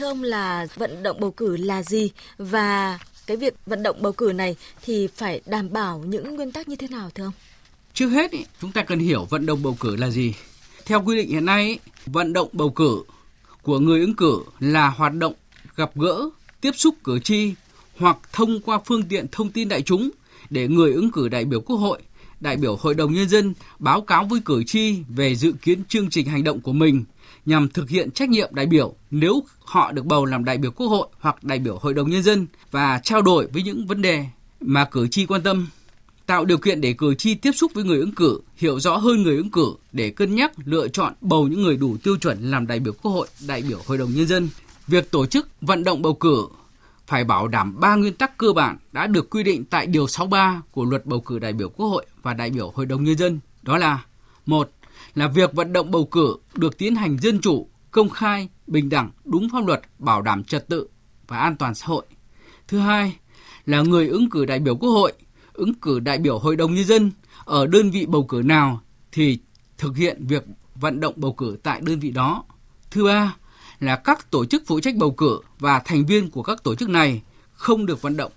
Thưa ông là vận động bầu cử là gì và cái việc vận động bầu cử này thì phải đảm bảo những nguyên tắc như thế nào thưa ông? Trước hết ý, chúng ta cần hiểu vận động bầu cử là gì. Theo quy định hiện nay, ý, vận động bầu cử của người ứng cử là hoạt động gặp gỡ, tiếp xúc cử tri hoặc thông qua phương tiện thông tin đại chúng để người ứng cử đại biểu Quốc hội, đại biểu Hội đồng Nhân dân báo cáo với cử tri về dự kiến chương trình hành động của mình nhằm thực hiện trách nhiệm đại biểu nếu họ được bầu làm đại biểu Quốc hội hoặc đại biểu Hội đồng Nhân dân và trao đổi với những vấn đề mà cử tri quan tâm tạo điều kiện để cử tri tiếp xúc với người ứng cử, hiểu rõ hơn người ứng cử để cân nhắc lựa chọn bầu những người đủ tiêu chuẩn làm đại biểu Quốc hội, đại biểu Hội đồng nhân dân. Việc tổ chức vận động bầu cử phải bảo đảm ba nguyên tắc cơ bản đã được quy định tại điều 63 của Luật bầu cử đại biểu Quốc hội và đại biểu Hội đồng nhân dân, đó là: một là việc vận động bầu cử được tiến hành dân chủ, công khai, bình đẳng, đúng pháp luật, bảo đảm trật tự và an toàn xã hội. Thứ hai là người ứng cử đại biểu Quốc hội ứng cử đại biểu Hội đồng Nhân dân ở đơn vị bầu cử nào thì thực hiện việc vận động bầu cử tại đơn vị đó. Thứ ba là các tổ chức phụ trách bầu cử và thành viên của các tổ chức này không được vận động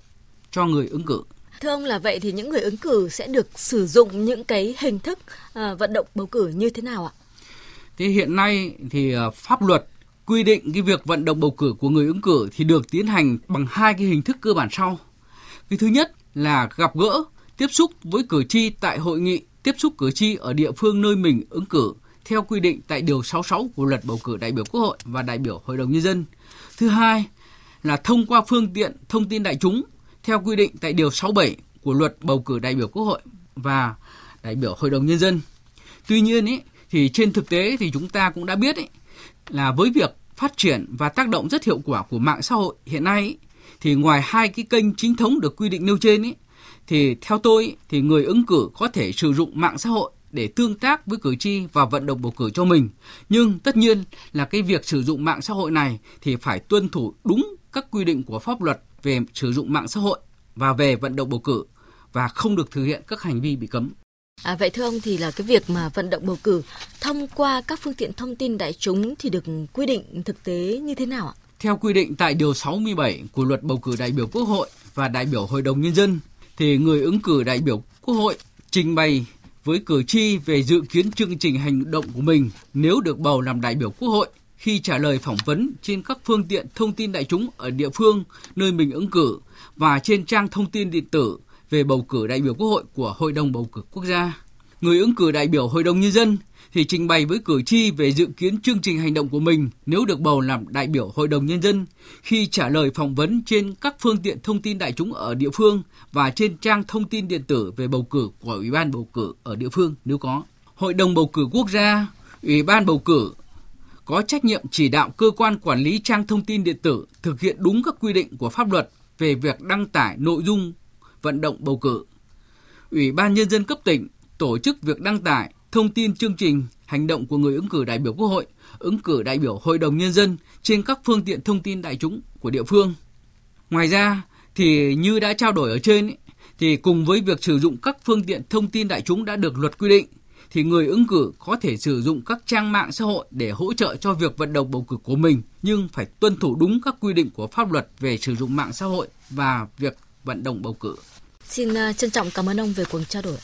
cho người ứng cử. Thưa ông là vậy thì những người ứng cử sẽ được sử dụng những cái hình thức à, vận động bầu cử như thế nào ạ? Thế hiện nay thì ờ, pháp luật quy định cái việc vận động bầu cử của người ứng cử thì được tiến hành bằng hai cái hình thức cơ bản sau. Cái thứ nhất là gặp gỡ, tiếp xúc với cử tri tại hội nghị tiếp xúc cử tri ở địa phương nơi mình ứng cử theo quy định tại điều 66 của luật bầu cử đại biểu Quốc hội và đại biểu Hội đồng nhân dân. Thứ hai là thông qua phương tiện thông tin đại chúng theo quy định tại điều 67 của luật bầu cử đại biểu Quốc hội và đại biểu Hội đồng nhân dân. Tuy nhiên ý, thì trên thực tế thì chúng ta cũng đã biết ý, là với việc phát triển và tác động rất hiệu quả của mạng xã hội hiện nay ý, thì ngoài hai cái kênh chính thống được quy định nêu trên ý, thì theo tôi thì người ứng cử có thể sử dụng mạng xã hội để tương tác với cử tri và vận động bầu cử cho mình. Nhưng tất nhiên là cái việc sử dụng mạng xã hội này thì phải tuân thủ đúng các quy định của pháp luật về sử dụng mạng xã hội và về vận động bầu cử và không được thực hiện các hành vi bị cấm. À, vậy thưa ông thì là cái việc mà vận động bầu cử thông qua các phương tiện thông tin đại chúng thì được quy định thực tế như thế nào ạ? Theo quy định tại Điều 67 của Luật Bầu cử đại biểu Quốc hội và đại biểu Hội đồng Nhân dân, thì người ứng cử đại biểu Quốc hội trình bày với cử tri về dự kiến chương trình hành động của mình nếu được bầu làm đại biểu Quốc hội khi trả lời phỏng vấn trên các phương tiện thông tin đại chúng ở địa phương nơi mình ứng cử và trên trang thông tin điện tử về bầu cử đại biểu Quốc hội của Hội đồng bầu cử quốc gia. Người ứng cử đại biểu Hội đồng nhân dân thì trình bày với cử tri về dự kiến chương trình hành động của mình nếu được bầu làm đại biểu Hội đồng Nhân dân khi trả lời phỏng vấn trên các phương tiện thông tin đại chúng ở địa phương và trên trang thông tin điện tử về bầu cử của Ủy ban bầu cử ở địa phương nếu có. Hội đồng bầu cử quốc gia, Ủy ban bầu cử có trách nhiệm chỉ đạo cơ quan quản lý trang thông tin điện tử thực hiện đúng các quy định của pháp luật về việc đăng tải nội dung vận động bầu cử. Ủy ban Nhân dân cấp tỉnh tổ chức việc đăng tải thông tin chương trình hành động của người ứng cử đại biểu Quốc hội, ứng cử đại biểu Hội đồng Nhân dân trên các phương tiện thông tin đại chúng của địa phương. Ngoài ra, thì như đã trao đổi ở trên, thì cùng với việc sử dụng các phương tiện thông tin đại chúng đã được luật quy định, thì người ứng cử có thể sử dụng các trang mạng xã hội để hỗ trợ cho việc vận động bầu cử của mình, nhưng phải tuân thủ đúng các quy định của pháp luật về sử dụng mạng xã hội và việc vận động bầu cử. Xin ờ, trân trọng cảm ơn ông về cuộc trao đổi.